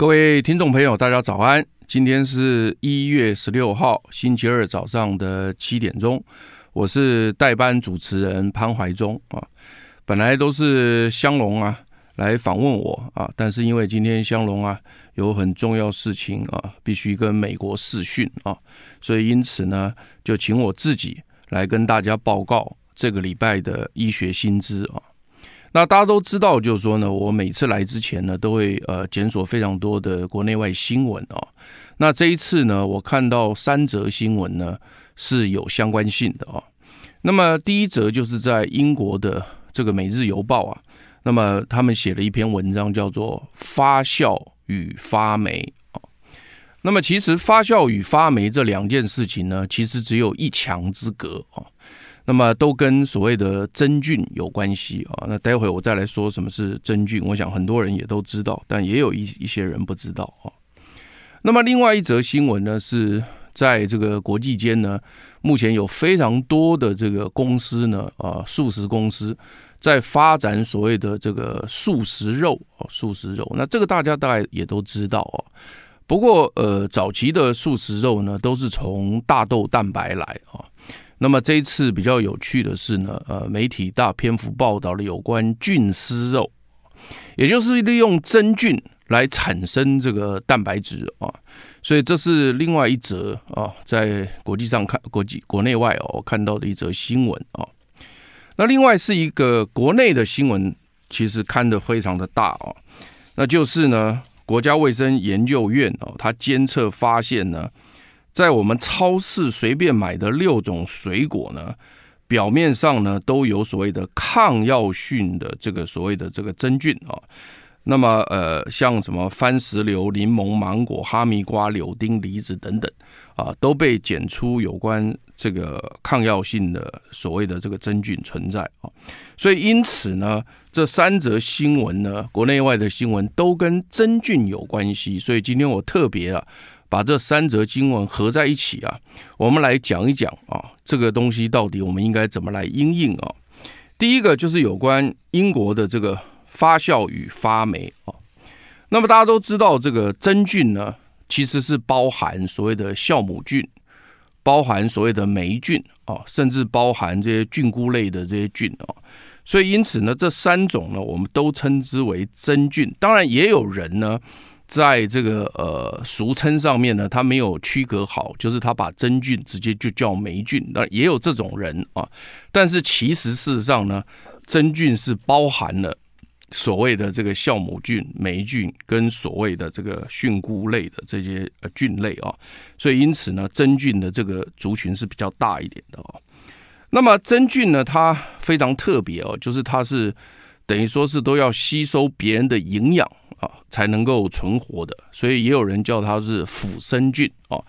各位听众朋友，大家早安！今天是一月十六号，星期二早上的七点钟，我是代班主持人潘怀忠啊。本来都是香龙啊来访问我啊，但是因为今天香龙啊有很重要事情啊，必须跟美国视讯啊，所以因此呢，就请我自己来跟大家报告这个礼拜的医学新知啊。那大家都知道，就是说呢，我每次来之前呢，都会呃检索非常多的国内外新闻啊。那这一次呢，我看到三则新闻呢是有相关性的啊。那么第一则就是在英国的这个《每日邮报》啊，那么他们写了一篇文章，叫做《发酵与发霉》啊。那么其实发酵与发霉这两件事情呢，其实只有一墙之隔啊。那么都跟所谓的真菌有关系啊，那待会我再来说什么是真菌，我想很多人也都知道，但也有一一些人不知道啊。那么另外一则新闻呢，是在这个国际间呢，目前有非常多的这个公司呢，啊，素食公司在发展所谓的这个素食肉啊，素食肉，那这个大家大概也都知道啊。不过呃，早期的素食肉呢，都是从大豆蛋白来啊。那么这一次比较有趣的是呢，呃，媒体大篇幅报道了有关菌丝肉，也就是利用真菌来产生这个蛋白质啊，所以这是另外一则啊，在国际上看国际国内外哦看到的一则新闻啊。那另外是一个国内的新闻，其实看得非常的大啊，那就是呢，国家卫生研究院哦，它监测发现呢。在我们超市随便买的六种水果呢，表面上呢都有所谓的抗药性的这个所谓的这个真菌啊。那么呃，像什么番石榴、柠檬、芒果、哈密瓜、柳丁、梨子等等啊，都被检出有关这个抗药性的所谓的这个真菌存在啊。所以因此呢，这三则新闻呢，国内外的新闻都跟真菌有关系。所以今天我特别啊。把这三则经文合在一起啊，我们来讲一讲啊，这个东西到底我们应该怎么来应应啊？第一个就是有关英国的这个发酵与发霉啊。那么大家都知道，这个真菌呢，其实是包含所谓的酵母菌，包含所谓的霉菌啊，甚至包含这些菌菇类的这些菌啊。所以因此呢，这三种呢，我们都称之为真菌。当然，也有人呢。在这个呃俗称上面呢，他没有区隔好，就是他把真菌直接就叫霉菌，那也有这种人啊。但是其实事实上呢，真菌是包含了所谓的这个酵母菌、霉菌跟所谓的这个菌菇类的这些呃菌类啊。所以因此呢，真菌的这个族群是比较大一点的哦。那么真菌呢，它非常特别哦，就是它是等于说是都要吸收别人的营养。啊，才能够存活的，所以也有人叫它是腐生菌啊，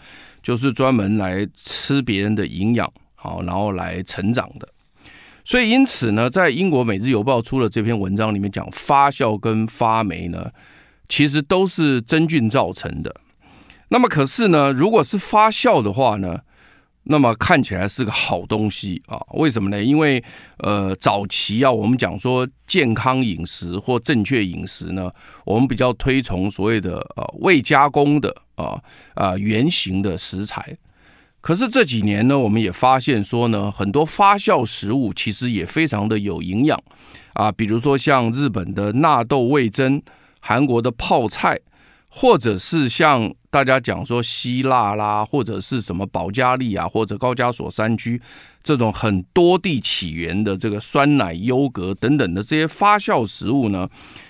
就是专门来吃别人的营养，好，然后来成长的。所以因此呢，在英国《每日邮报》出了这篇文章里面讲，发酵跟发霉呢，其实都是真菌造成的。那么可是呢，如果是发酵的话呢，那么看起来是个好东西啊？为什么呢？因为呃，早期啊，我们讲说健康饮食或正确饮食呢，我们比较推崇所谓的呃未加工的啊啊原型的食材。可是这几年呢，我们也发现说呢，很多发酵食物其实也非常的有营养啊，比如说像日本的纳豆味增、韩国的泡菜，或者是像。大家讲说希腊啦，或者是什么保加利亚或者高加索山区这种很多地起源的这个酸奶、优格等等的这些发酵食物呢，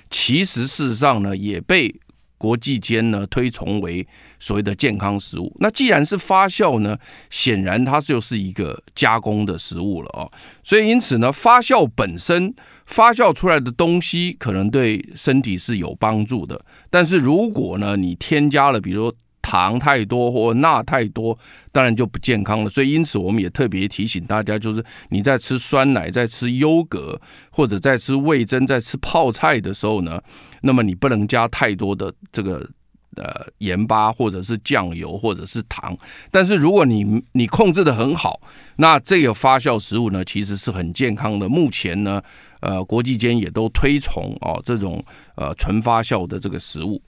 其实事实上呢也被国际间呢推崇为所谓的健康食物。那既然是发酵呢，显然它就是一个加工的食物了哦。所以因此呢，发酵本身发酵出来的东西可能对身体是有帮助的，但是如果呢你添加了，比如说糖太多或钠太多，当然就不健康了。所以因此我们也特别提醒大家，就是你在吃酸奶、在吃优格或者在吃味增、在吃泡菜的时候呢，那么你不能加太多的这个呃盐巴或者是酱油或者是糖。但是如果你你控制得很好，那这个发酵食物呢其实是很健康的。目前呢，呃，国际间也都推崇哦这种呃纯发酵的这个食物。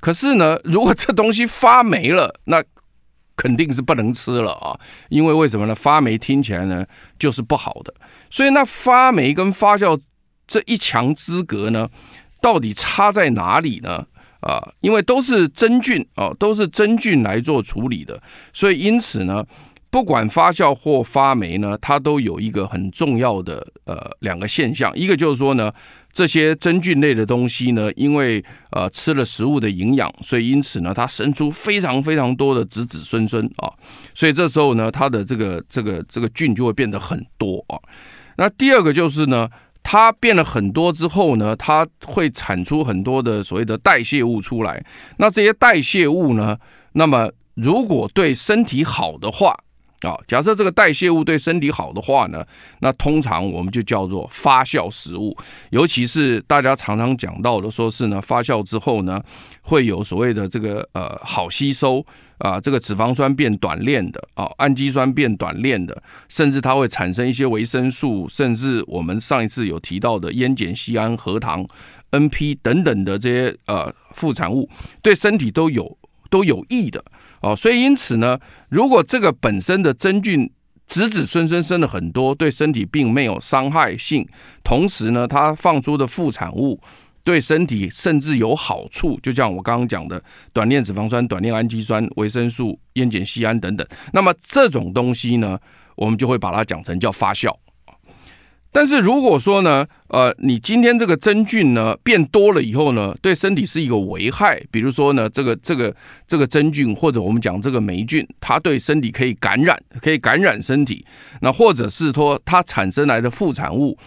可是呢，如果这东西发霉了，那肯定是不能吃了啊！因为为什么呢？发霉听起来呢就是不好的。所以那发霉跟发酵这一墙之隔呢，到底差在哪里呢？啊，因为都是真菌啊，都是真菌来做处理的，所以因此呢，不管发酵或发霉呢，它都有一个很重要的呃两个现象，一个就是说呢。这些真菌类的东西呢，因为呃吃了食物的营养，所以因此呢，它生出非常非常多的子子孙孙啊，所以这时候呢，它的这个这个这个菌就会变得很多啊。那第二个就是呢，它变了很多之后呢，它会产出很多的所谓的代谢物出来。那这些代谢物呢，那么如果对身体好的话，啊，假设这个代谢物对身体好的话呢，那通常我们就叫做发酵食物，尤其是大家常常讲到的，说是呢发酵之后呢，会有所谓的这个呃好吸收啊，这个脂肪酸变短链的啊，氨基酸变短链的，甚至它会产生一些维生素，甚至我们上一次有提到的烟碱酰胺核糖 NP 等等的这些呃副产物，对身体都有都有益的。哦，所以因此呢，如果这个本身的真菌子子孙孙生了很多，对身体并没有伤害性，同时呢，它放出的副产物对身体甚至有好处，就像我刚刚讲的短链脂肪酸、短链氨基酸、维生素、烟碱酰胺等等，那么这种东西呢，我们就会把它讲成叫发酵。但是如果说呢，呃，你今天这个真菌呢变多了以后呢，对身体是一个危害。比如说呢，这个这个这个真菌或者我们讲这个霉菌，它对身体可以感染，可以感染身体。那或者是说它产生来的副产物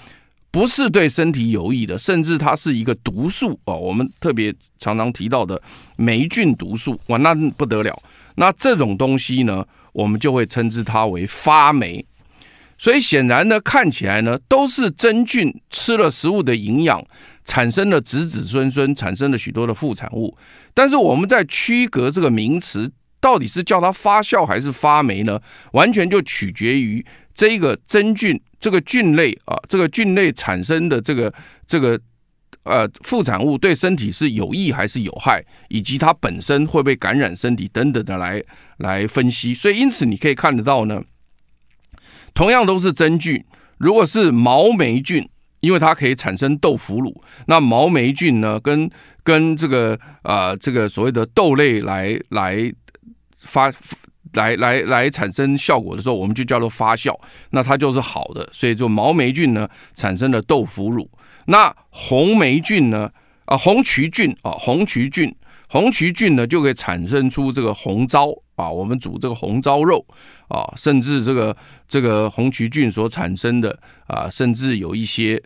不是对身体有益的，甚至它是一个毒素哦。我们特别常常提到的霉菌毒素，哇，那不得了。那这种东西呢，我们就会称之它为发霉。所以显然呢，看起来呢都是真菌吃了食物的营养，产生了子子孙孙，产生了许多的副产物。但是我们在区隔这个名词，到底是叫它发酵还是发霉呢？完全就取决于这个真菌这个菌类啊，这个菌类产生的这个这个呃副产物对身体是有益还是有害，以及它本身会不会感染身体等等的来来分析。所以因此你可以看得到呢。同样都是真菌，如果是毛霉菌，因为它可以产生豆腐乳，那毛霉菌呢，跟跟这个啊、呃、这个所谓的豆类来来发来来来产生效果的时候，我们就叫做发酵，那它就是好的。所以就毛霉菌呢产生了豆腐乳，那红霉菌呢啊红曲菌啊红曲菌红曲菌呢就可以产生出这个红糟。啊，我们煮这个红糟肉啊，甚至这个这个红曲菌所产生的啊，甚至有一些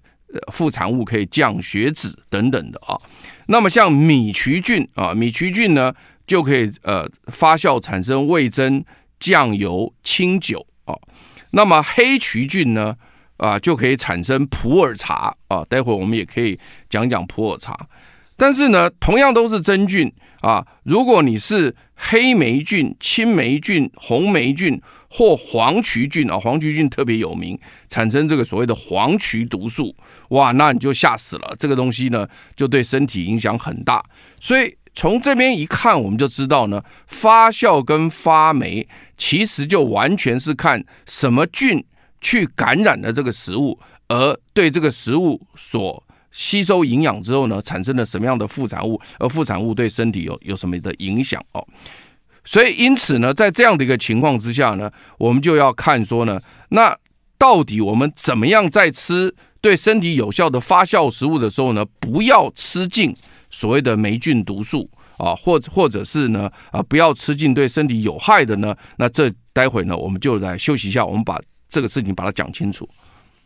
副产物可以降血脂等等的啊。那么像米曲菌啊，米曲菌呢就可以呃发酵产生味噌、酱油、清酒啊。那么黑曲菌呢啊就可以产生普洱茶啊。待会我们也可以讲讲普洱茶。但是呢，同样都是真菌啊。如果你是黑霉菌、青霉菌、红霉菌或黄曲菌啊，黄曲菌特别有名，产生这个所谓的黄曲毒素，哇，那你就吓死了。这个东西呢，就对身体影响很大。所以从这边一看，我们就知道呢，发酵跟发霉其实就完全是看什么菌去感染了这个食物，而对这个食物所。吸收营养之后呢，产生了什么样的副产物？而副产物对身体有有什么的影响哦？所以因此呢，在这样的一个情况之下呢，我们就要看说呢，那到底我们怎么样在吃对身体有效的发酵食物的时候呢，不要吃进所谓的霉菌毒素啊，或者或者是呢啊，不要吃进对身体有害的呢？那这待会呢，我们就来休息一下，我们把这个事情把它讲清楚。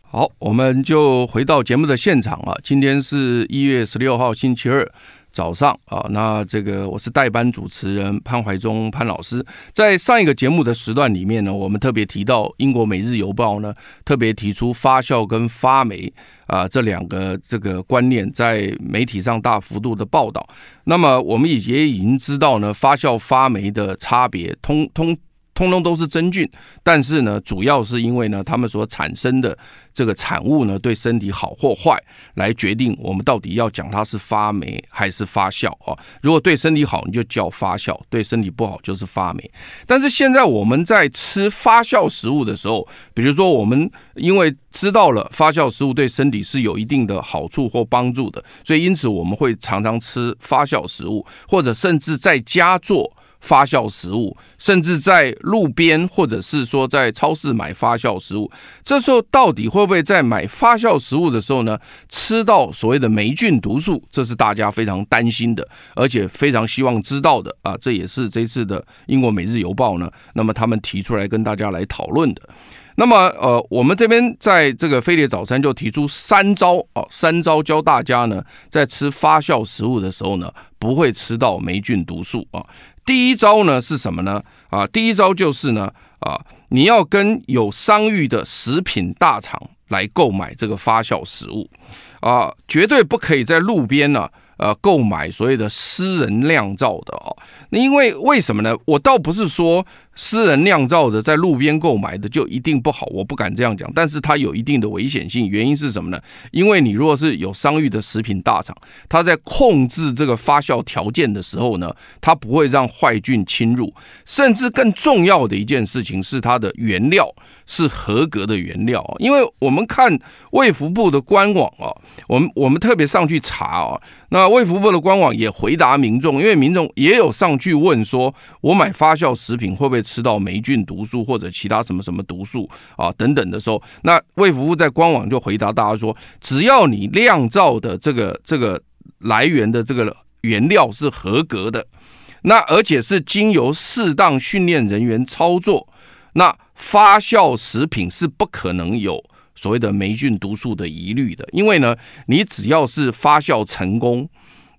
好，我们就回到节目的现场啊。今天是一月十六号星期二早上啊。那这个我是代班主持人潘怀忠潘老师。在上一个节目的时段里面呢，我们特别提到英国《每日邮报》呢，特别提出发酵跟发霉啊这两个这个观念在媒体上大幅度的报道。那么我们也也已经知道呢，发酵发霉的差别通通。通通都是真菌，但是呢，主要是因为呢，它们所产生的这个产物呢，对身体好或坏，来决定我们到底要讲它是发霉还是发酵啊。如果对身体好，你就叫发酵；对身体不好，就是发霉。但是现在我们在吃发酵食物的时候，比如说我们因为知道了发酵食物对身体是有一定的好处或帮助的，所以因此我们会常常吃发酵食物，或者甚至在家做。发酵食物，甚至在路边或者是说在超市买发酵食物，这时候到底会不会在买发酵食物的时候呢，吃到所谓的霉菌毒素？这是大家非常担心的，而且非常希望知道的啊！这也是这次的英国《每日邮报》呢，那么他们提出来跟大家来讨论的。那么呃，我们这边在这个飞碟早餐就提出三招啊，三招教大家呢，在吃发酵食物的时候呢，不会吃到霉菌毒素啊。第一招呢是什么呢？啊，第一招就是呢，啊，你要跟有商誉的食品大厂来购买这个发酵食物，啊，绝对不可以在路边呢，呃，购买所谓的私人酿造的哦。那因为为什么呢？我倒不是说。私人酿造的，在路边购买的就一定不好，我不敢这样讲。但是它有一定的危险性，原因是什么呢？因为你如果是有商誉的食品大厂，它在控制这个发酵条件的时候呢，它不会让坏菌侵入。甚至更重要的一件事情是，它的原料是合格的原料。因为我们看卫福部的官网啊，我们我们特别上去查啊，那卫福部的官网也回答民众，因为民众也有上去问说，我买发酵食品会不会吃到霉菌毒素或者其他什么什么毒素啊等等的时候，那卫福部在官网就回答大家说，只要你酿造的这个这个来源的这个原料是合格的，那而且是经由适当训练人员操作，那发酵食品是不可能有所谓的霉菌毒素的疑虑的，因为呢，你只要是发酵成功。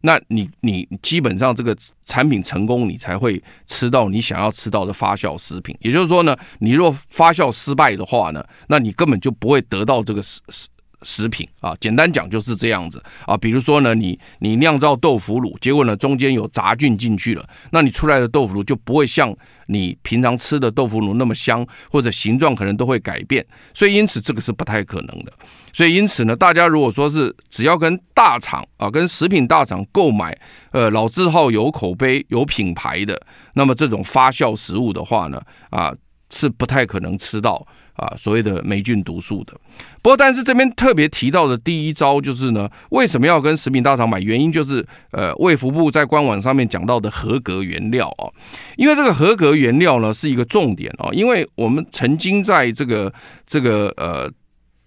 那你你基本上这个产品成功，你才会吃到你想要吃到的发酵食品。也就是说呢，你若发酵失败的话呢，那你根本就不会得到这个食食食品啊。简单讲就是这样子啊。比如说呢，你你酿造豆腐乳，结果呢中间有杂菌进去了，那你出来的豆腐乳就不会像你平常吃的豆腐乳那么香，或者形状可能都会改变。所以因此这个是不太可能的。所以，因此呢，大家如果说是只要跟大厂啊，跟食品大厂购买，呃，老字号有口碑、有品牌的，那么这种发酵食物的话呢，啊，是不太可能吃到啊所谓的霉菌毒素的。不过，但是这边特别提到的第一招就是呢，为什么要跟食品大厂买？原因就是，呃，卫福部在官网上面讲到的合格原料啊，因为这个合格原料呢是一个重点啊，因为我们曾经在这个这个呃。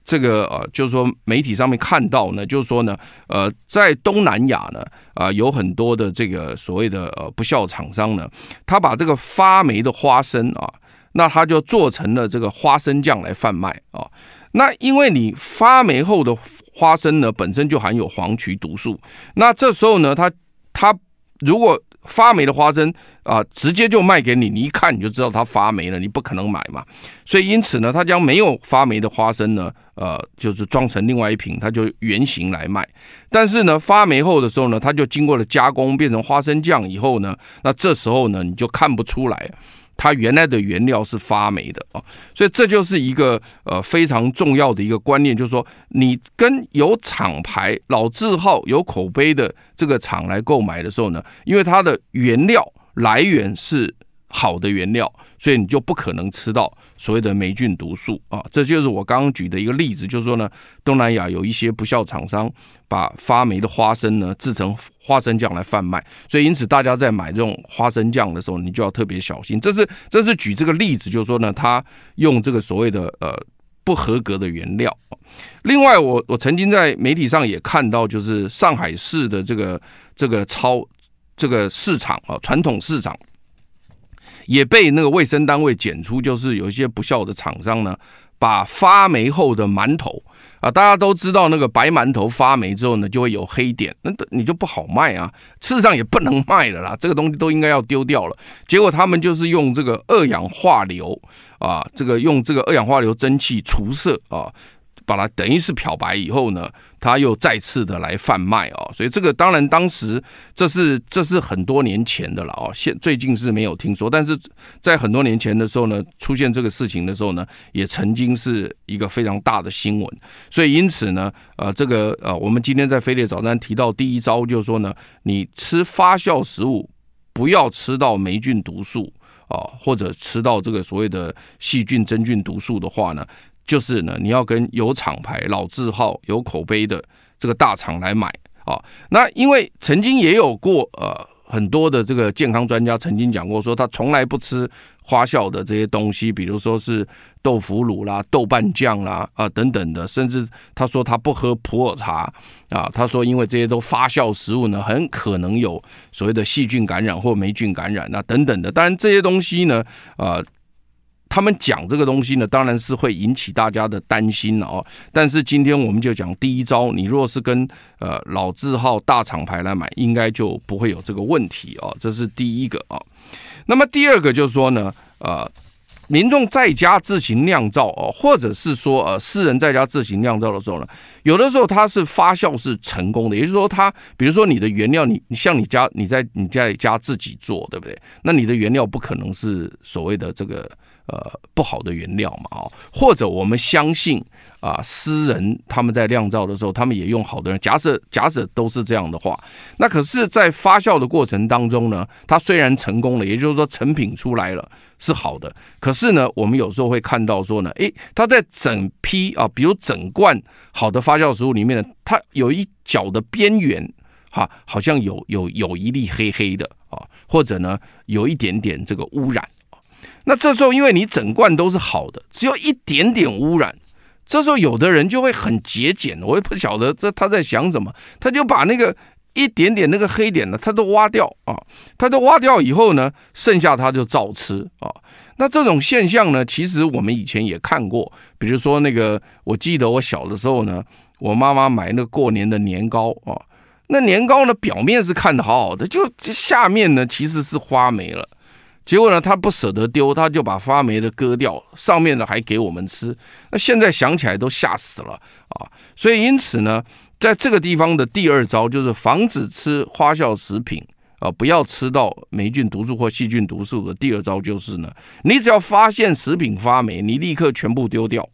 这个呃，就是说媒体上面看到呢，就是说呢，呃，在东南亚呢，啊、有很多的这个所谓的呃不孝厂商呢，他把这个发霉的花生啊，那他就做成了这个花生酱来贩卖啊。那因为你发霉后的花生呢，本身就含有黄曲毒素，那这时候呢，他他如果发霉的花生啊，直接就卖给你，你一看你就知道它发霉了，你不可能买嘛。所以因此呢，他将没有发霉的花生呢，呃，就是装成另外一瓶，它就原形来卖。但是呢，发霉后的时候呢，它就经过了加工，变成花生酱以后呢，那这时候呢，你就看不出来。它原来的原料是发霉的啊，所以这就是一个呃非常重要的一个观念，就是说你跟有厂牌、老字号、有口碑的这个厂来购买的时候呢，因为它的原料来源是好的原料，所以你就不可能吃到所谓的霉菌毒素啊。这就是我刚刚举的一个例子，就是说呢，东南亚有一些不肖厂商把发霉的花生呢制成花生酱来贩卖，所以因此大家在买这种花生酱的时候，你就要特别小心。这是这是举这个例子，就是说呢，他用这个所谓的呃不合格的原料。另外，我我曾经在媒体上也看到，就是上海市的这个这个超这个市场啊，传统市场。也被那个卫生单位检出，就是有一些不孝的厂商呢，把发霉后的馒头啊，大家都知道那个白馒头发霉之后呢，就会有黑点，那你就不好卖啊，事实上也不能卖了啦，这个东西都应该要丢掉了。结果他们就是用这个二氧化硫啊，这个用这个二氧化硫蒸汽除色啊，把它等于是漂白以后呢，他又再次的来贩卖啊，所以这个当然当时这是这是很多年前的了啊，现最近是没有听说，但是在很多年前的时候呢，出现这个事情的时候呢，也曾经是一个非常大的新闻，所以因此呢，呃，这个呃，我们今天在飞碟早餐提到第一招就是说呢，你吃发酵食物不要吃到霉菌毒素啊，或者吃到这个所谓的细菌真菌毒素的话呢。就是呢，你要跟有厂牌、老字号、有口碑的这个大厂来买啊。那因为曾经也有过呃很多的这个健康专家曾经讲过，说他从来不吃发酵的这些东西，比如说是豆腐乳啦、豆瓣酱啦啊等等的，甚至他说他不喝普洱茶啊。他说因为这些都发酵食物呢，很可能有所谓的细菌感染或霉菌感染啊等等的。当然这些东西呢，呃。他们讲这个东西呢，当然是会引起大家的担心了哦。但是今天我们就讲第一招，你若是跟呃老字号大厂牌来买，应该就不会有这个问题哦。这是第一个啊。那么第二个就是说呢，呃，民众在家自行酿造哦，或者是说呃私人在家自行酿造的时候呢，有的时候它是发酵是成功的，也就是说它，比如说你的原料，你你像你家你在你在家自己做，对不对？那你的原料不可能是所谓的这个。呃，不好的原料嘛，哦，或者我们相信啊，私人他们在酿造的时候，他们也用好的人。假设假设都是这样的话，那可是，在发酵的过程当中呢，它虽然成功了，也就是说成品出来了是好的，可是呢，我们有时候会看到说呢，诶，它在整批啊，比如整罐好的发酵食物里面呢，它有一角的边缘哈，好像有有有一粒黑黑的啊，或者呢，有一点点这个污染。那这时候，因为你整罐都是好的，只有一点点污染，这时候有的人就会很节俭，我也不晓得这他在想什么，他就把那个一点点那个黑点呢，他都挖掉啊，他都挖掉以后呢，剩下他就照吃啊。那这种现象呢，其实我们以前也看过，比如说那个，我记得我小的时候呢，我妈妈买那个过年的年糕啊，那年糕呢，表面是看得好好的，就下面呢其实是发霉了。结果呢，他不舍得丢，他就把发霉的割掉，上面的还给我们吃。那现在想起来都吓死了啊！所以因此呢，在这个地方的第二招就是防止吃花哨食品啊，不要吃到霉菌毒素或细菌毒素的第二招就是呢，你只要发现食品发霉，你立刻全部丢掉，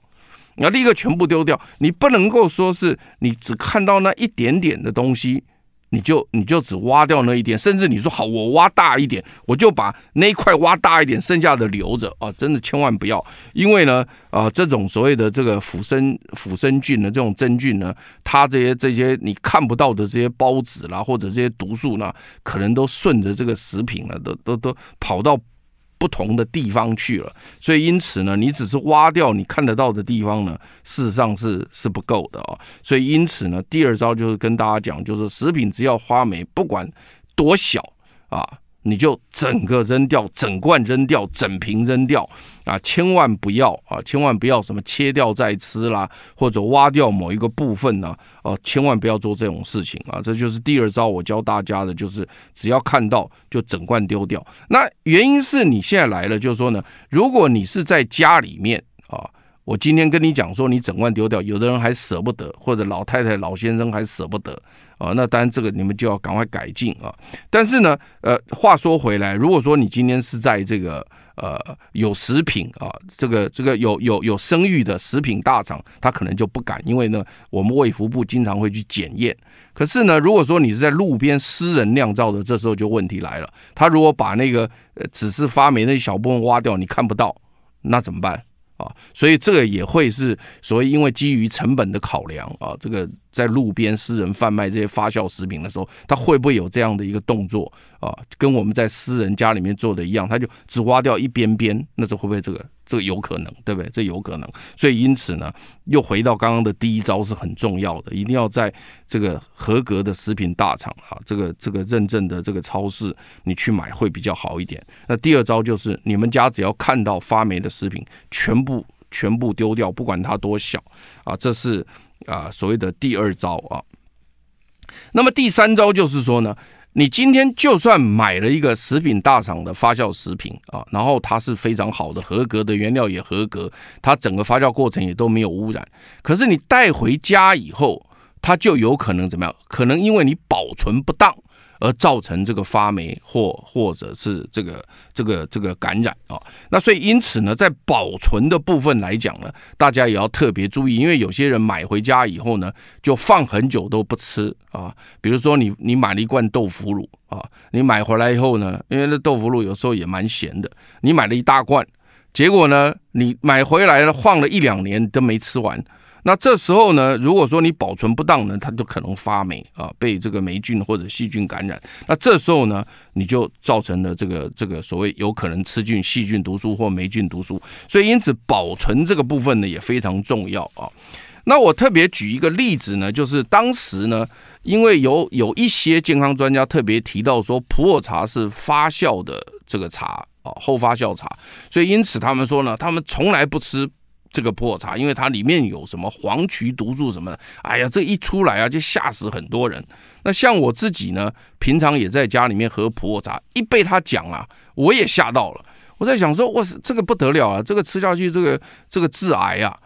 你要立刻全部丢掉，你不能够说是你只看到那一点点的东西。你就你就只挖掉那一点，甚至你说好，我挖大一点，我就把那一块挖大一点，剩下的留着啊！真的千万不要，因为呢，啊，这种所谓的这个腐生腐生菌的这种真菌呢，它这些这些你看不到的这些孢子啦，或者这些毒素呢，可能都顺着这个食品了，都都都跑到。不同的地方去了，所以因此呢，你只是挖掉你看得到的地方呢，事实上是是不够的啊。所以因此呢，第二招就是跟大家讲，就是食品只要发霉，不管多小啊。你就整个扔掉，整罐扔掉，整瓶扔掉啊！千万不要啊！千万不要什么切掉再吃啦，或者挖掉某一个部分呢？哦，千万不要做这种事情啊！这就是第二招，我教大家的，就是只要看到就整罐丢掉。那原因是你现在来了，就是说呢，如果你是在家里面啊。我今天跟你讲说，你整罐丢掉，有的人还舍不得，或者老太太、老先生还舍不得啊。那当然，这个你们就要赶快改进啊。但是呢，呃，话说回来，如果说你今天是在这个呃有食品啊，这个这个有有有声誉的食品大厂，他可能就不敢，因为呢，我们卫福部经常会去检验。可是呢，如果说你是在路边私人酿造的，这时候就问题来了。他如果把那个只是发霉那一小部分挖掉，你看不到，那怎么办？啊，所以这个也会是所谓，因为基于成本的考量啊，这个在路边私人贩卖这些发酵食品的时候，他会不会有这样的一个动作啊？跟我们在私人家里面做的一样，他就只挖掉一边边，那这会不会这个？这个有可能，对不对？这有可能，所以因此呢，又回到刚刚的第一招是很重要的，一定要在这个合格的食品大厂啊，这个这个认证的这个超市，你去买会比较好一点。那第二招就是，你们家只要看到发霉的食品，全部全部丢掉，不管它多小啊，这是啊所谓的第二招啊。那么第三招就是说呢，你今天就算买了一个食品大厂的发酵食品啊，然后它是非常好的、合格的原料也合格，它整个发酵过程也都没有污染。可是你带回家以后，它就有可能怎么样？可能因为你保存不当。而造成这个发霉或或者是这个这个这个感染啊，那所以因此呢，在保存的部分来讲呢，大家也要特别注意，因为有些人买回家以后呢，就放很久都不吃啊。比如说你你买了一罐豆腐乳啊，你买回来以后呢，因为那豆腐乳有时候也蛮咸的，你买了一大罐，结果呢，你买回来了放了一两年都没吃完。那这时候呢，如果说你保存不当呢，它就可能发霉啊，被这个霉菌或者细菌感染。那这时候呢，你就造成了这个这个所谓有可能吃进细菌毒素或霉菌毒素。所以因此保存这个部分呢也非常重要啊。那我特别举一个例子呢，就是当时呢，因为有有一些健康专家特别提到说普洱茶是发酵的这个茶啊，后发酵茶，所以因此他们说呢，他们从来不吃。这个普洱茶，因为它里面有什么黄曲毒素什么的，哎呀，这一出来啊，就吓死很多人。那像我自己呢，平常也在家里面喝普洱茶，一被他讲啊，我也吓到了。我在想说，哇塞，这个不得了啊，这个吃下去，这个这个致癌啊。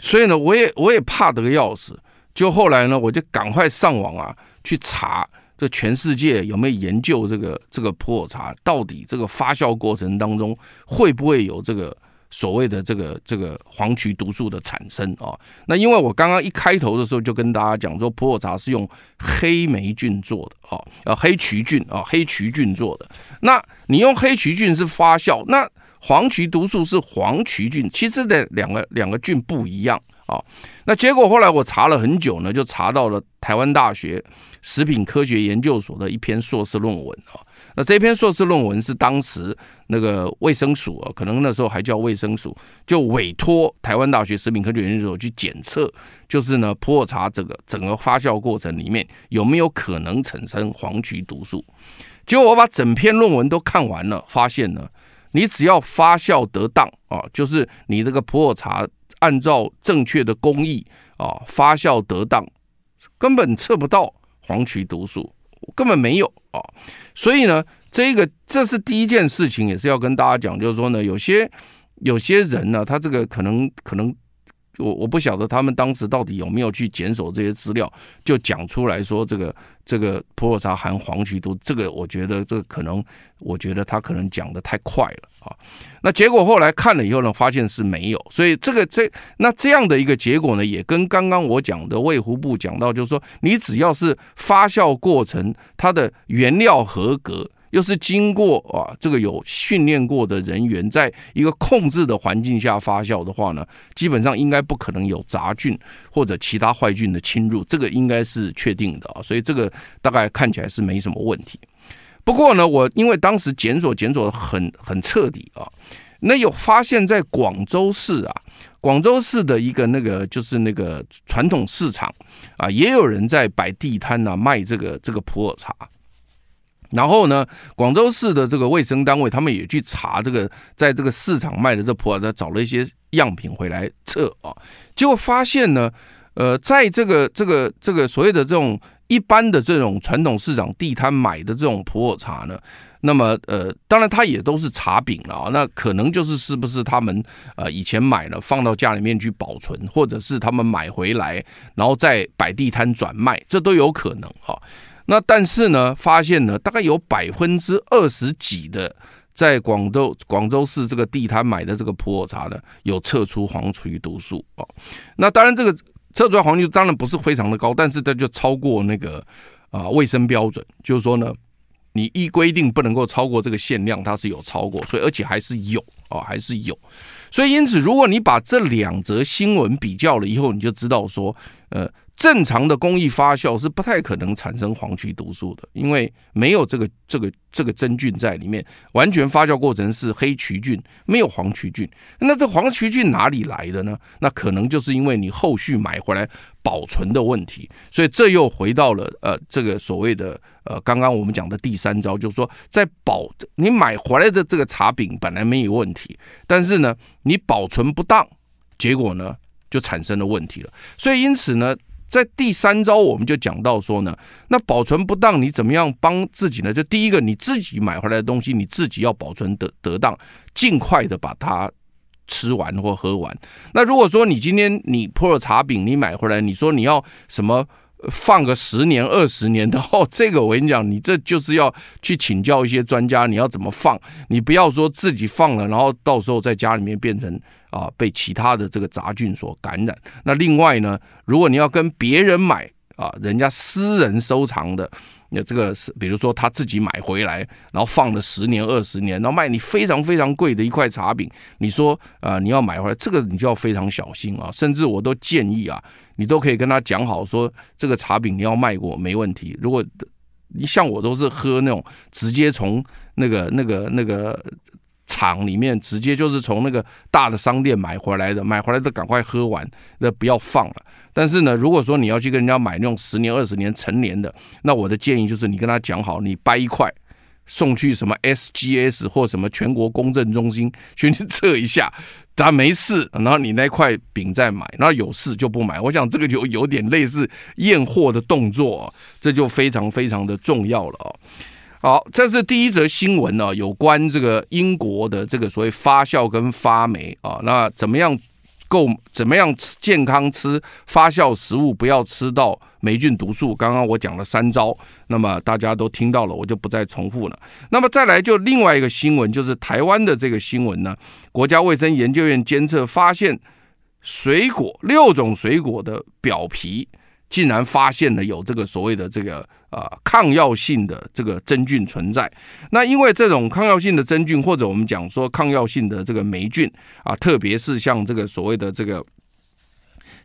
所以呢，我也我也怕得个要死。就后来呢，我就赶快上网啊，去查这全世界有没有研究这个这个普洱茶到底这个发酵过程当中会不会有这个。所谓的这个这个黄曲毒素的产生啊，那因为我刚刚一开头的时候就跟大家讲说，普洱茶是用黑霉菌做的啊，呃黑曲菌啊，黑曲菌做的。那你用黑曲菌是发酵，那黄曲毒素是黄曲菌，其实的两个两个菌不一样啊。那结果后来我查了很久呢，就查到了台湾大学食品科学研究所的一篇硕士论文啊。那这篇硕士论文是当时那个卫生署啊，可能那时候还叫卫生署，就委托台湾大学食品科学研究所去检测，就是呢普洱茶这个整个发酵过程里面有没有可能产生黄曲毒素。结果我把整篇论文都看完了，发现呢，你只要发酵得当啊，就是你这个普洱茶按照正确的工艺啊发酵得当，根本测不到黄曲毒素。根本没有啊，所以呢，这个这是第一件事情，也是要跟大家讲，就是说呢，有些有些人呢，他这个可能可能。我我不晓得他们当时到底有没有去检索这些资料，就讲出来说这个这个普洱茶含黄曲毒，这个我觉得这可能，我觉得他可能讲的太快了啊。那结果后来看了以后呢，发现是没有，所以这个这那这样的一个结果呢，也跟刚刚我讲的卫福部讲到，就是说你只要是发酵过程，它的原料合格。又是经过啊，这个有训练过的人员，在一个控制的环境下发酵的话呢，基本上应该不可能有杂菌或者其他坏菌的侵入，这个应该是确定的啊。所以这个大概看起来是没什么问题。不过呢，我因为当时检索检索很很彻底啊，那有发现，在广州市啊，广州市的一个那个就是那个传统市场啊，也有人在摆地摊啊卖这个这个普洱茶。然后呢，广州市的这个卫生单位，他们也去查这个，在这个市场卖的这普洱茶，找了一些样品回来测啊，结果发现呢，呃，在这个这个这个所谓的这种一般的这种传统市场地摊买的这种普洱茶呢，那么呃，当然它也都是茶饼了啊，那可能就是是不是他们呃以前买了放到家里面去保存，或者是他们买回来然后再摆地摊转卖，这都有可能哈。那但是呢，发现呢，大概有百分之二十几的在广州广州市这个地摊买的这个普洱茶呢，有测出黄曲毒素哦。那当然，这个测出来黄曲当然不是非常的高，但是它就超过那个啊卫生标准，就是说呢，你依规定不能够超过这个限量，它是有超过，所以而且还是有啊，还是有。所以因此，如果你把这两则新闻比较了以后，你就知道说，呃。正常的工艺发酵是不太可能产生黄曲毒素的，因为没有这个这个这个真菌在里面。完全发酵过程是黑曲菌，没有黄曲菌。那这黄曲菌哪里来的呢？那可能就是因为你后续买回来保存的问题。所以这又回到了呃这个所谓的呃刚刚我们讲的第三招，就是说在保你买回来的这个茶饼本来没有问题，但是呢你保存不当，结果呢就产生了问题了。所以因此呢。在第三招我们就讲到说呢，那保存不当，你怎么样帮自己呢？就第一个，你自己买回来的东西，你自己要保存得得当，尽快的把它吃完或喝完。那如果说你今天你普洱茶饼你买回来，你说你要什么？放个十年二十年的哦，这个我跟你讲，你这就是要去请教一些专家，你要怎么放？你不要说自己放了，然后到时候在家里面变成啊被其他的这个杂菌所感染。那另外呢，如果你要跟别人买啊，人家私人收藏的。那这个是，比如说他自己买回来，然后放了十年、二十年，然后卖你非常非常贵的一块茶饼，你说啊、你要买回来，这个你就要非常小心啊。甚至我都建议啊，你都可以跟他讲好，说这个茶饼你要卖过没问题。如果你像我都是喝那种直接从那个、那个、那个。厂里面直接就是从那个大的商店买回来的，买回来的赶快喝完，那不要放了。但是呢，如果说你要去跟人家买那种十年、二十年陈年的，那我的建议就是你跟他讲好，你掰一块送去什么 SGS 或什么全国公证中心去测一下，他没事，然后你那块饼再买，然后有事就不买。我想这个就有点类似验货的动作，这就非常非常的重要了哦。好，这是第一则新闻呢，有关这个英国的这个所谓发酵跟发霉啊，那怎么样够怎么样吃健康吃发酵食物，不要吃到霉菌毒素。刚刚我讲了三招，那么大家都听到了，我就不再重复了。那么再来就另外一个新闻，就是台湾的这个新闻呢，国家卫生研究院监测发现，水果六种水果的表皮。竟然发现了有这个所谓的这个呃抗药性的这个真菌存在。那因为这种抗药性的真菌，或者我们讲说抗药性的这个霉菌啊，特别是像这个所谓的这个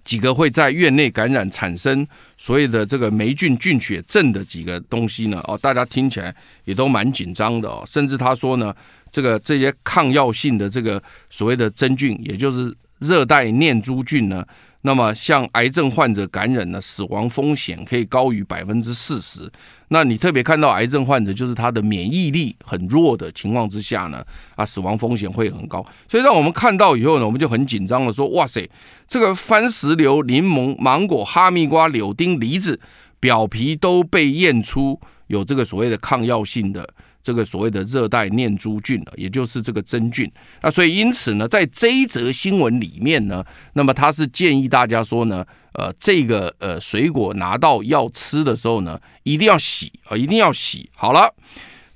几个会在院内感染产生所谓的这个霉菌菌血症的几个东西呢，哦，大家听起来也都蛮紧张的哦。甚至他说呢，这个这些抗药性的这个所谓的真菌，也就是热带念珠菌呢。那么，像癌症患者感染呢，死亡风险可以高于百分之四十。那你特别看到癌症患者，就是他的免疫力很弱的情况之下呢，啊，死亡风险会很高。所以让我们看到以后呢，我们就很紧张了，说：哇塞，这个番石榴、柠檬、芒果、哈密瓜、柳丁、梨子表皮都被验出有这个所谓的抗药性的。这个所谓的热带念珠菌了，也就是这个真菌。那所以因此呢，在这一则新闻里面呢，那么他是建议大家说呢，呃，这个呃水果拿到要吃的时候呢，一定要洗啊，一定要洗。好了，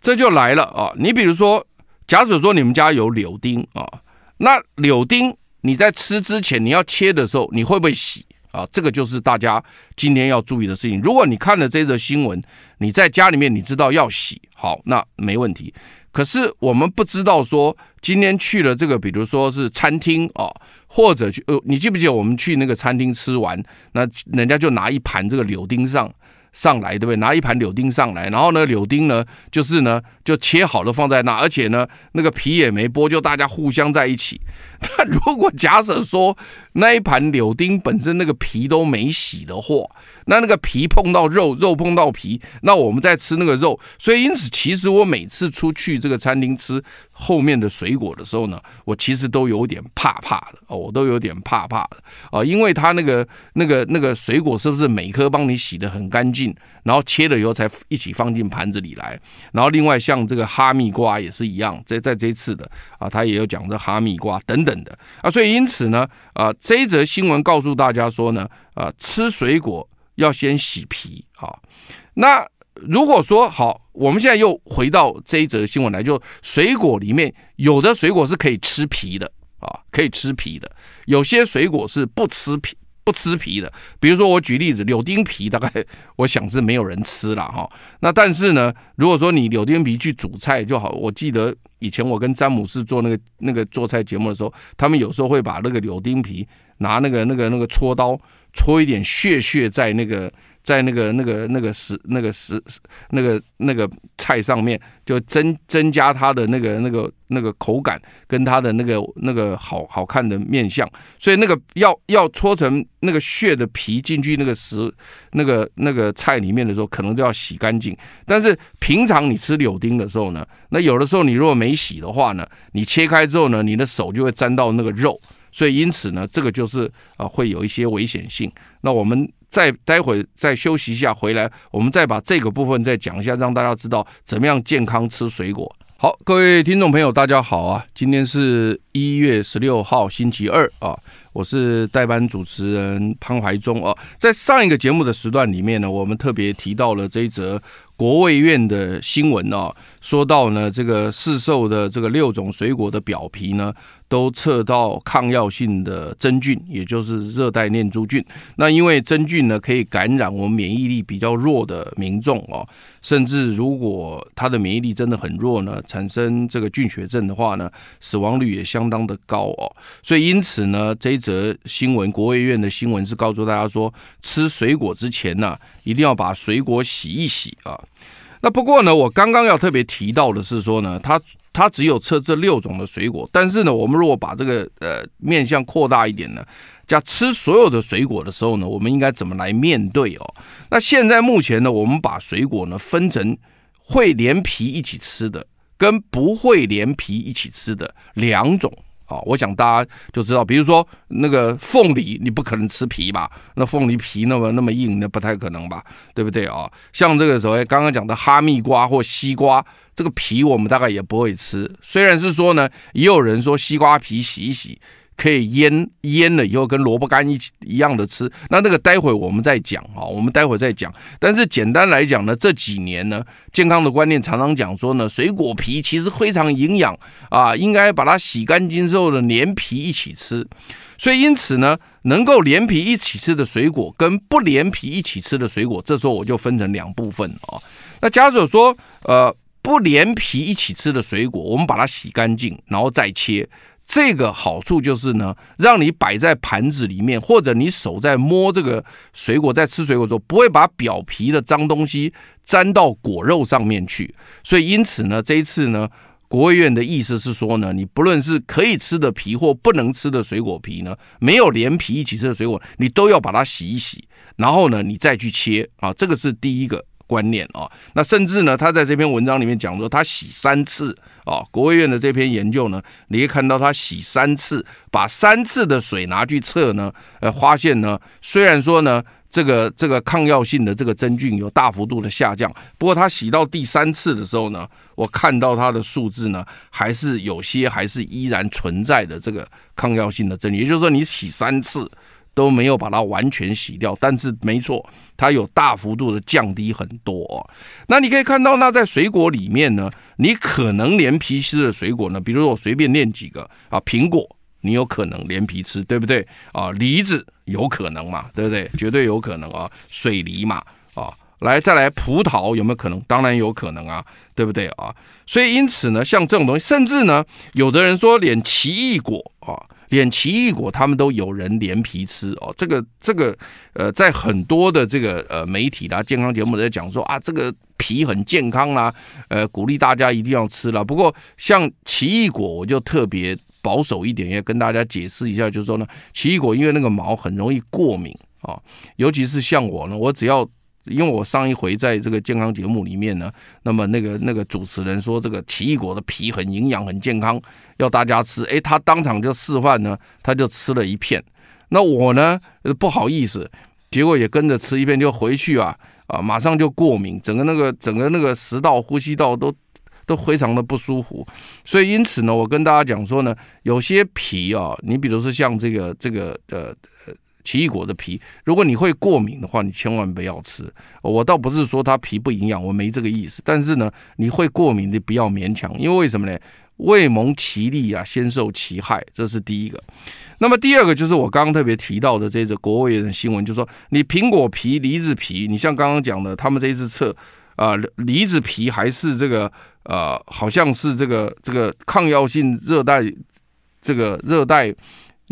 这就来了啊。你比如说，假使说你们家有柳丁啊，那柳丁你在吃之前你要切的时候，你会不会洗？啊，这个就是大家今天要注意的事情。如果你看了这则新闻，你在家里面你知道要洗，好，那没问题。可是我们不知道说今天去了这个，比如说是餐厅啊，或者去呃，你记不记得我们去那个餐厅吃完，那人家就拿一盘这个柳丁上。上来对不对？拿一盘柳丁上来，然后呢，柳丁呢，就是呢，就切好了放在那，而且呢，那个皮也没剥，就大家互相在一起。那如果假设说那一盘柳丁本身那个皮都没洗的话，那那个皮碰到肉，肉碰到皮，那我们在吃那个肉。所以因此，其实我每次出去这个餐厅吃后面的水果的时候呢，我其实都有点怕怕的哦，我都有点怕怕的啊，因为它那个那个那个水果是不是每颗帮你洗得很干净？然后切了以后才一起放进盘子里来。然后另外像这个哈密瓜也是一样，在在这次的啊，他也有讲这哈密瓜等等的啊。所以因此呢，啊这一则新闻告诉大家说呢，啊吃水果要先洗皮啊。那如果说好，我们现在又回到这一则新闻来，就水果里面有的水果是可以吃皮的啊，可以吃皮的，有些水果是不吃皮。不吃皮的，比如说我举例子，柳丁皮大概 我想是没有人吃了哈。那但是呢，如果说你柳丁皮去煮菜就好。我记得以前我跟詹姆斯做那个那个做菜节目的时候，他们有时候会把那个柳丁皮拿那个那个那个戳刀戳一点屑屑在那个。在那个、那个、那个食、那个食、那个、那个菜上面，就增增加它的那个、那个、那个口感，跟它的那个、那个好好看的面相。所以那个要要搓成那个屑的皮进去那个食、那个那个菜里面的时候，可能都要洗干净。但是平常你吃柳丁的时候呢，那有的时候你如果没洗的话呢，你切开之后呢，你的手就会沾到那个肉。所以因此呢，这个就是啊会有一些危险性。那我们。再待会再休息一下，回来我们再把这个部分再讲一下，让大家知道怎么样健康吃水果。好，各位听众朋友，大家好啊！今天是一月十六号，星期二啊，我是代班主持人潘怀忠啊。在上一个节目的时段里面呢，我们特别提到了这一则国卫院的新闻啊，说到呢，这个市售的这个六种水果的表皮呢。都测到抗药性的真菌，也就是热带念珠菌。那因为真菌呢，可以感染我们免疫力比较弱的民众哦，甚至如果他的免疫力真的很弱呢，产生这个菌血症的话呢，死亡率也相当的高哦。所以因此呢，这一则新闻，国卫院的新闻是告诉大家说，吃水果之前呢，一定要把水果洗一洗啊。那不过呢，我刚刚要特别提到的是说呢，它它只有测这六种的水果，但是呢，我们如果把这个呃面向扩大一点呢，叫吃所有的水果的时候呢，我们应该怎么来面对哦？那现在目前呢，我们把水果呢分成会连皮一起吃的跟不会连皮一起吃的两种。啊，我想大家就知道，比如说那个凤梨，你不可能吃皮吧？那凤梨皮那么那么硬，那不太可能吧？对不对啊？像这个所谓刚刚讲的哈密瓜或西瓜，这个皮我们大概也不会吃。虽然是说呢，也有人说西瓜皮洗一洗。可以腌腌了以后跟萝卜干一起一样的吃，那那个待会我们再讲啊，我们待会再讲。但是简单来讲呢，这几年呢，健康的观念常常讲说呢，水果皮其实非常营养啊，应该把它洗干净之后呢，连皮一起吃。所以因此呢，能够连皮一起吃的水果跟不连皮一起吃的水果，这时候我就分成两部分啊。那假如说呃不连皮一起吃的水果，我们把它洗干净，然后再切。这个好处就是呢，让你摆在盘子里面，或者你手在摸这个水果，在吃水果的时候，不会把表皮的脏东西沾到果肉上面去。所以因此呢，这一次呢，国务院的意思是说呢，你不论是可以吃的皮或不能吃的水果皮呢，没有连皮一起吃的水果，你都要把它洗一洗，然后呢，你再去切啊，这个是第一个。观念啊，那甚至呢，他在这篇文章里面讲说，他洗三次啊。国卫院的这篇研究呢，你可以看到他洗三次，把三次的水拿去测呢，呃，发现呢，虽然说呢，这个这个抗药性的这个真菌有大幅度的下降，不过他洗到第三次的时候呢，我看到他的数字呢，还是有些还是依然存在的这个抗药性的真菌，也就是说，你洗三次。都没有把它完全洗掉，但是没错，它有大幅度的降低很多。那你可以看到，那在水果里面呢，你可能连皮吃的水果呢，比如说我随便念几个啊，苹果你有可能连皮吃，对不对啊？梨子有可能嘛，对不对？绝对有可能啊。水梨嘛啊，来再来葡萄有没有可能？当然有可能啊，对不对啊？所以因此呢，像这种东西，甚至呢，有的人说连奇异果啊。连奇异果，他们都有人连皮吃哦。这个这个呃，在很多的这个呃媒体啦、健康节目在讲说啊，这个皮很健康啦，呃，鼓励大家一定要吃啦。不过像奇异果，我就特别保守一点，要跟大家解释一下，就是说呢，奇异果因为那个毛很容易过敏啊，尤其是像我呢，我只要。因为我上一回在这个健康节目里面呢，那么那个那个主持人说这个奇异果的皮很营养很健康，要大家吃，诶，他当场就示范呢，他就吃了一片。那我呢不好意思，结果也跟着吃一片，就回去啊啊，马上就过敏，整个那个整个那个食道、呼吸道都都非常的不舒服。所以因此呢，我跟大家讲说呢，有些皮啊，你比如说像这个这个呃。奇异果的皮，如果你会过敏的话，你千万不要吃。我倒不是说它皮不营养，我没这个意思。但是呢，你会过敏的不要勉强，因为为什么呢？未蒙其利啊，先受其害，这是第一个。那么第二个就是我刚刚特别提到的这个国卫的新闻，就是说你苹果皮、梨子皮，你像刚刚讲的，他们这一次测啊，梨子皮还是这个呃，好像是这个这个抗药性热带这个热带。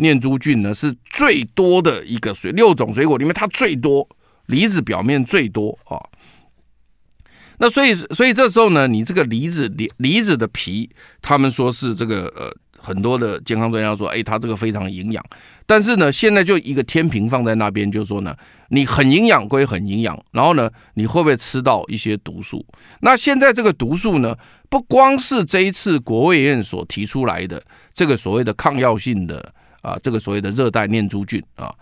念珠菌呢是最多的一个水，六种水果里面它最多，梨子表面最多啊。那所以所以这时候呢，你这个梨子梨梨子的皮，他们说是这个呃很多的健康专家说，哎，它这个非常营养。但是呢，现在就一个天平放在那边，就说呢，你很营养归很营养，然后呢，你会不会吃到一些毒素？那现在这个毒素呢，不光是这一次国卫院所提出来的这个所谓的抗药性的。啊，这个所谓的热带念珠菌啊，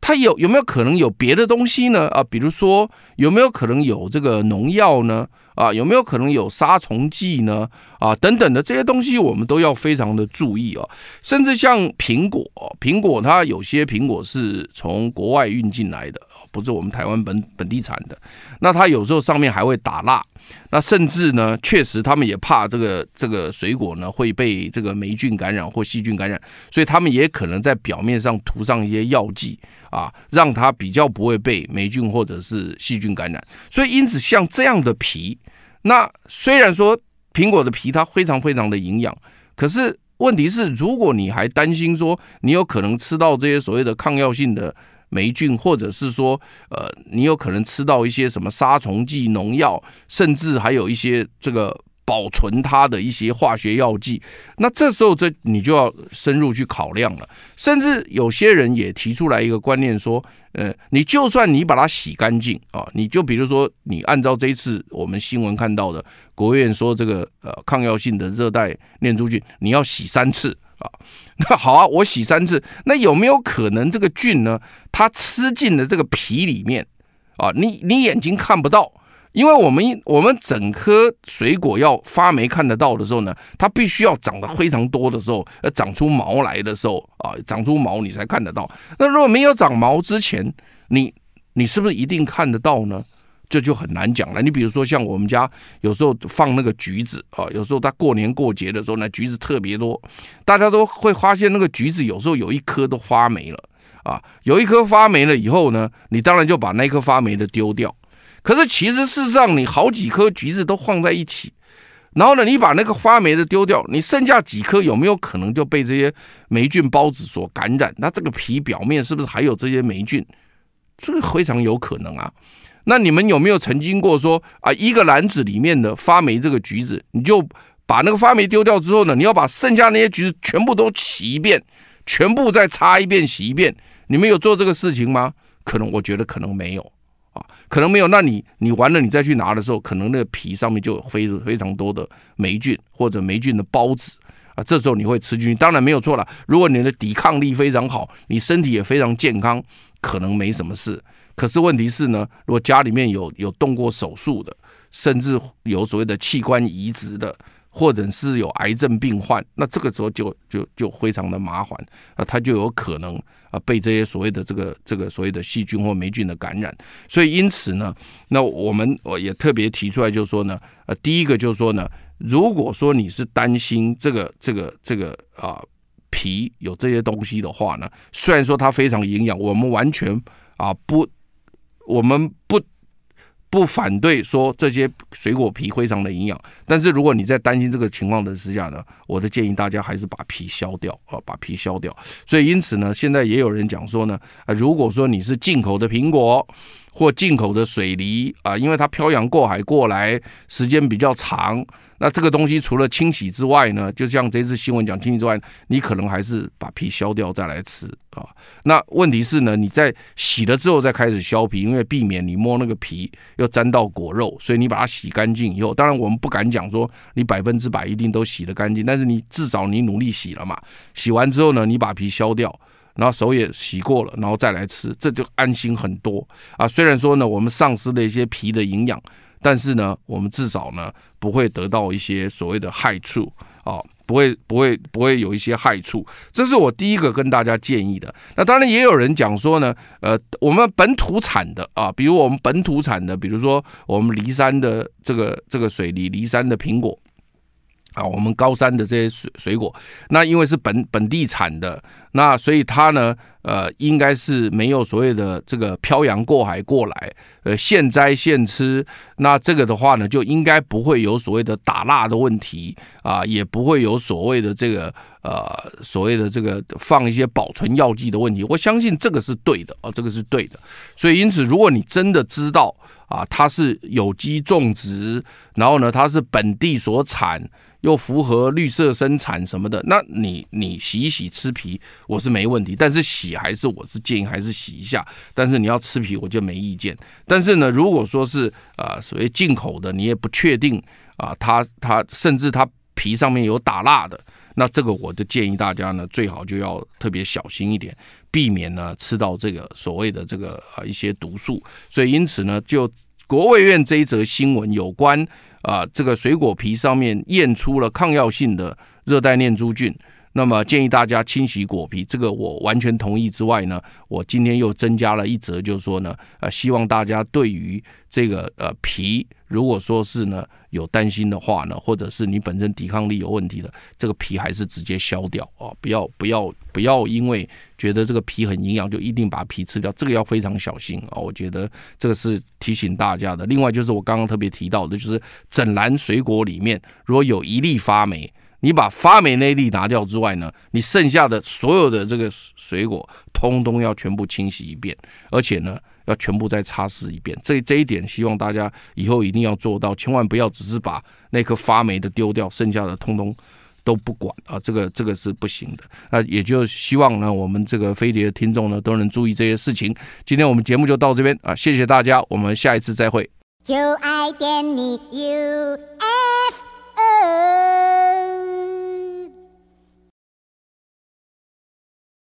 它有有没有可能有别的东西呢？啊，比如说有没有可能有这个农药呢？啊，有没有可能有杀虫剂呢？啊，等等的这些东西，我们都要非常的注意啊。甚至像苹果，苹果它有些苹果是从国外运进来的，不是我们台湾本本地产的。那它有时候上面还会打蜡。那甚至呢，确实他们也怕这个这个水果呢会被这个霉菌感染或细菌感染，所以他们也可能在表面上涂上一些药剂啊，让它比较不会被霉菌或者是细菌感染。所以因此像这样的皮。那虽然说苹果的皮它非常非常的营养，可是问题是，如果你还担心说你有可能吃到这些所谓的抗药性的霉菌，或者是说呃你有可能吃到一些什么杀虫剂、农药，甚至还有一些这个。保存它的一些化学药剂，那这时候这你就要深入去考量了。甚至有些人也提出来一个观念说，呃，你就算你把它洗干净啊，你就比如说你按照这一次我们新闻看到的，国务院说这个呃抗药性的热带念珠菌，你要洗三次啊。那好啊，我洗三次，那有没有可能这个菌呢，它吃进了这个皮里面啊？你你眼睛看不到。因为我们一我们整颗水果要发霉看得到的时候呢，它必须要长得非常多的时候，呃，长出毛来的时候啊，长出毛你才看得到。那如果没有长毛之前，你你是不是一定看得到呢？这就很难讲了。你比如说像我们家有时候放那个橘子啊，有时候它过年过节的时候呢，橘子特别多，大家都会发现那个橘子有时候有一颗都发霉了啊，有一颗发霉了以后呢，你当然就把那颗发霉的丢掉。可是其实事实上，你好几颗橘子都放在一起，然后呢，你把那个发霉的丢掉，你剩下几颗有没有可能就被这些霉菌孢子所感染？那这个皮表面是不是还有这些霉菌？这个非常有可能啊。那你们有没有曾经过说啊，一个篮子里面的发霉这个橘子，你就把那个发霉丢掉之后呢，你要把剩下那些橘子全部都洗一遍，全部再擦一遍洗一遍？你们有做这个事情吗？可能我觉得可能没有。可能没有，那你你完了，你再去拿的时候，可能那个皮上面就有非非常多的霉菌或者霉菌的孢子啊，这时候你会吃进去，当然没有错了。如果你的抵抗力非常好，你身体也非常健康，可能没什么事。可是问题是呢，如果家里面有有动过手术的，甚至有所谓的器官移植的。或者是有癌症病患，那这个时候就就就非常的麻烦啊，他就有可能啊被这些所谓的这个这个所谓的细菌或霉菌的感染。所以因此呢，那我们我也特别提出来，就是说呢，呃，第一个就是说呢，如果说你是担心这个这个这个啊皮有这些东西的话呢，虽然说它非常营养，我们完全啊不，我们不。不反对说这些水果皮非常的营养，但是如果你在担心这个情况的之下呢，我的建议大家还是把皮削掉啊，把皮削掉。所以因此呢，现在也有人讲说呢，啊，如果说你是进口的苹果。或进口的水梨啊，因为它漂洋过海过来时间比较长，那这个东西除了清洗之外呢，就像这次新闻讲清洗之外，你可能还是把皮削掉再来吃啊。那问题是呢，你在洗了之后再开始削皮，因为避免你摸那个皮又沾到果肉，所以你把它洗干净以后，当然我们不敢讲说你百分之百一定都洗得干净，但是你至少你努力洗了嘛。洗完之后呢，你把皮削掉。然后手也洗过了，然后再来吃，这就安心很多啊。虽然说呢，我们丧失了一些皮的营养，但是呢，我们至少呢不会得到一些所谓的害处啊，不会不会不会有一些害处。这是我第一个跟大家建议的。那当然也有人讲说呢，呃，我们本土产的啊，比如我们本土产的，比如说我们梨山的这个这个水梨，梨山的苹果。啊，我们高山的这些水水果，那因为是本本地产的，那所以它呢，呃，应该是没有所谓的这个漂洋过海过来，呃，现摘现吃。那这个的话呢，就应该不会有所谓的打蜡的问题啊，也不会有所谓的这个呃所谓的这个放一些保存药剂的问题。我相信这个是对的啊，这个是对的。所以因此，如果你真的知道啊，它是有机种植，然后呢，它是本地所产。又符合绿色生产什么的，那你你洗一洗吃皮，我是没问题。但是洗还是我是建议还是洗一下。但是你要吃皮，我就没意见。但是呢，如果说是啊，所谓进口的，你也不确定啊，它它甚至它皮上面有打蜡的，那这个我就建议大家呢，最好就要特别小心一点，避免呢吃到这个所谓的这个啊一些毒素。所以因此呢，就国卫院这一则新闻有关啊这个水果皮上面验出了抗药性的热带念珠菌。那么建议大家清洗果皮，这个我完全同意。之外呢，我今天又增加了一则，就是说呢，呃，希望大家对于这个呃皮，如果说是呢有担心的话呢，或者是你本身抵抗力有问题的，这个皮还是直接削掉啊，不要不要不要因为觉得这个皮很营养，就一定把皮吃掉，这个要非常小心啊。我觉得这个是提醒大家的。另外就是我刚刚特别提到的，就是整篮水果里面如果有一粒发霉。你把发霉那粒拿掉之外呢，你剩下的所有的这个水果，通通要全部清洗一遍，而且呢，要全部再擦拭一遍。这这一点，希望大家以后一定要做到，千万不要只是把那颗发霉的丢掉，剩下的通通都不管啊，这个这个是不行的。那也就希望呢，我们这个飞碟的听众呢，都能注意这些事情。今天我们节目就到这边啊，谢谢大家，我们下一次再会。就爱点你 U F